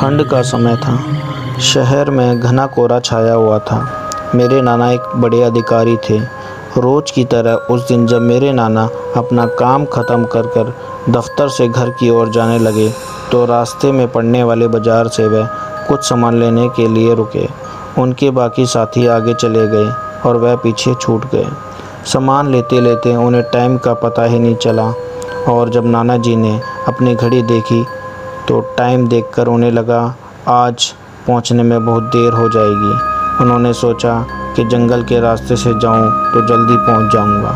ठंड का समय था। शहर में घना कोहरा छाया हुआ था। मेरे नाना एक बड़े अधिकारी थे। रोज़ की तरह उस दिन जब मेरे नाना अपना काम ख़त्म कर कर दफ्तर से घर की ओर जाने लगे तो रास्ते में पड़ने वाले बाज़ार से वह कुछ सामान लेने के लिए रुके। उनके बाकी साथी आगे चले गए और वह पीछे छूट गए। सामान लेते लेते उन्हें टाइम का पता ही नहीं चला और जब नाना जी ने अपनी घड़ी देखी तो टाइम देखकर उन्हें लगा, आज पहुँचने में बहुत देर हो जाएगी। उन्होंने सोचा कि जंगल के रास्ते से जाऊँ तो जल्दी पहुँच जाऊँगा।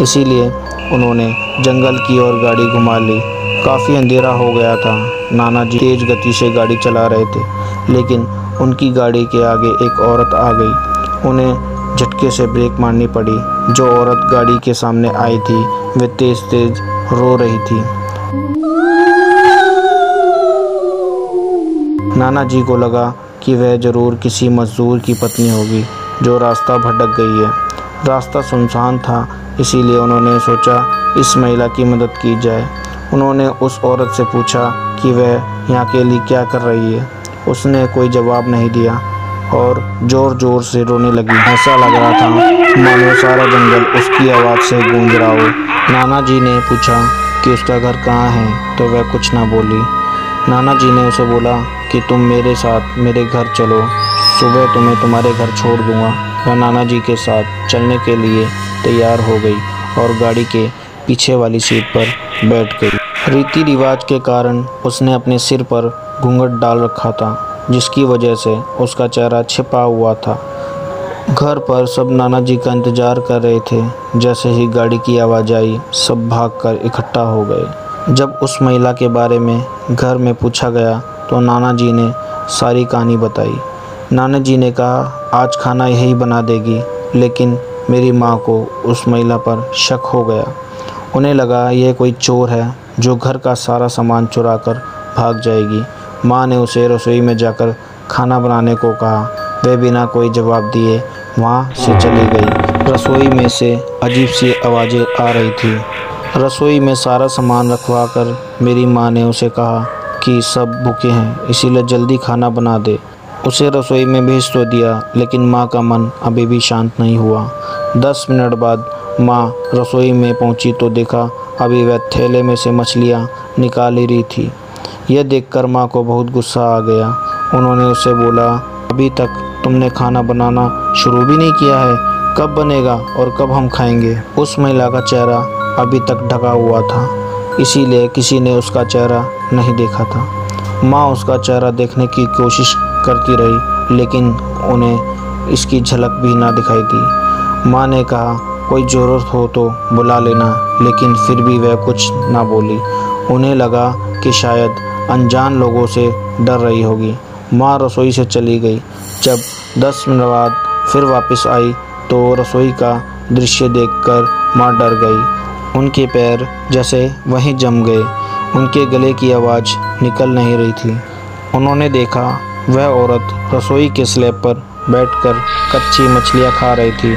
इसीलिए उन्होंने जंगल की ओर गाड़ी घुमा ली। काफ़ी अंधेरा हो गया था। नाना जी तेज़ गति से गाड़ी चला रहे थे, लेकिन उनकी गाड़ी के आगे एक औरत आ गई। उन्हें झटके से ब्रेक मारनी पड़ी। जो औरत गाड़ी के सामने आई थी, वे तेज़ तेज़ रो रही थी। नाना जी को लगा कि वह ज़रूर किसी मज़दूर की पत्नी होगी, जो रास्ता भटक गई है। रास्ता सुनसान था, इसीलिए उन्होंने सोचा इस महिला की मदद की जाए। उन्होंने उस औरत से पूछा कि वह यहाँ लिए क्या कर रही है? उसने कोई जवाब नहीं दिया और ज़ोर ज़ोर से रोने लगी। ऐसा लग रहा था, मानो सारा जंगल उसकी आवाज़ से गूंज रहा हो। नाना जी ने पूछा कि उसका घर कहाँ है? तो वह कुछ ना बोली। नाना जी ने उसे बोला कि तुम मेरे साथ, मेरे घर चलो। सुबह तुम्हें तुम्हारे घर छोड़ दूँगा। वह नाना जी के साथ चलने के लिए तैयार हो गई और गाड़ी के पीछे वाली सीट पर बैठ गई। रीति रिवाज के कारण उसने अपने सिर पर घूंघट डाल रखा था, जिसकी वजह से उसका चेहरा छिपा हुआ था। घर पर सब नाना जी का इंतज़ार कर रहे थे। जैसे ही गाड़ी की आवाज़ आई, सब भागकर इकट्ठा हो गए। जब उस महिला के बारे में घर में पूछा गया तो नाना जी ने सारी कहानी बताई। नाना जी ने कहा, आज खाना यही बना देगी, लेकिन मेरी माँ को उस महिला पर शक हो गया। उन्हें लगा, यह कोई चोर है जो घर का सारा सामान चुरा कर भाग जाएगी। माँ ने उसे रसोई में जाकर खाना बनाने को कहा। वह बिना कोई जवाब दिए वहाँ से चली गई। रसोई में से अजीब सी आवाज़ें आ रही थी। रसोई में सारा सामान रखवा कर मेरी माँ ने उसे कहा कि सब भूखे हैं, इसीलिए जल्दी खाना बना दे। उसे रसोई में भेज तो दिया, लेकिन माँ का मन अभी भी शांत नहीं हुआ। दस मिनट बाद माँ रसोई में पहुँची तो देखा अभी वह थैले में से मछलियाँ निकाल ही रही थी। यह देखकर माँ को बहुत गुस्सा आ गया। उन्होंने उसे बोला, अभी तक तुमने खाना बनाना शुरू भी नहीं किया है। कब बनेगा और कब हम खाएँगे? उस महिला का चेहरा अभी तक ढका हुआ था। इसीलिए किसी ने उसका चेहरा नहीं देखा था। माँ उसका चेहरा देखने की कोशिश करती रही, लेकिन उन्हें इसकी झलक भी ना दिखाई दी। माँ ने कहा, कोई ज़रूरत हो तो बुला लेना। लेकिन फिर भी वह कुछ ना बोली। उन्हें लगा कि शायद अनजान लोगों से डर रही होगी। माँ रसोई से चली गई। जब दस मिनट बाद फिर वापस आई तो रसोई का दृश्य देखकर माँ डर गई। उनके पैर जैसे वहीं जम गए। उनके गले की आवाज़ निकल नहीं रही थी। उन्होंने देखा, वह औरत रसोई के स्लैब पर बैठकर कच्ची मछलियाँ खा रही थी।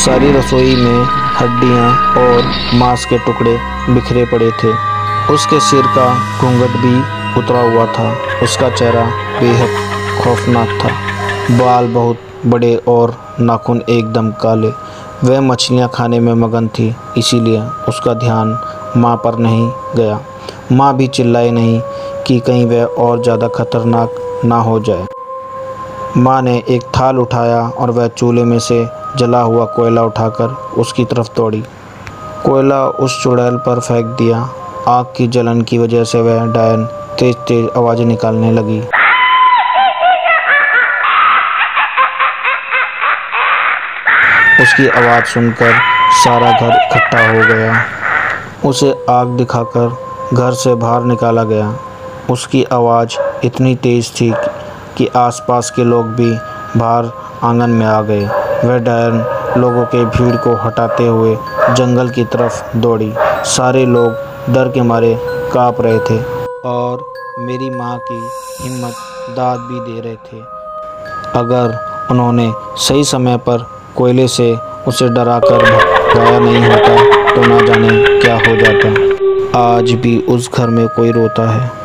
सारी रसोई में हड्डियाँ और मांस के टुकड़े बिखरे पड़े थे। उसके सिर का घूंघट भी उतरा हुआ था। उसका चेहरा बेहद खौफनाक था। बाल बहुत बड़े और नाखून एकदम काले। वह मछलियाँ खाने में मगन थी, इसीलिए उसका ध्यान माँ पर नहीं गया। माँ भी चिल्लाई नहीं कि कहीं वह और ज़्यादा खतरनाक ना हो जाए। माँ ने एक थाल उठाया और वह चूल्हे में से जला हुआ कोयला उठाकर उसकी तरफ़ दौड़ी। कोयला उस चुड़ैल पर फेंक दिया। आग की जलन की वजह से वह डायन तेज तेज आवाज़ें निकालने लगी। उसकी आवाज़ सुनकर सारा घर इकट्ठा हो गया। उसे आग दिखाकर घर से बाहर निकाला गया। उसकी आवाज़ इतनी तेज़ थी कि आसपास के लोग भी बाहर आँगन में आ गए। वह डायन लोगों के भीड़ को हटाते हुए जंगल की तरफ़ दौड़ी। सारे लोग डर के मारे काँप रहे थे। और मेरी माँ की हिम्मत दाद भी दे रहे थे। अगर उन्होंने सही समय पर कोयले से उसे डरा कर भगाया नहीं होता तो ना जाने क्या हो जाता। आज भी उस घर में कोई रोता है।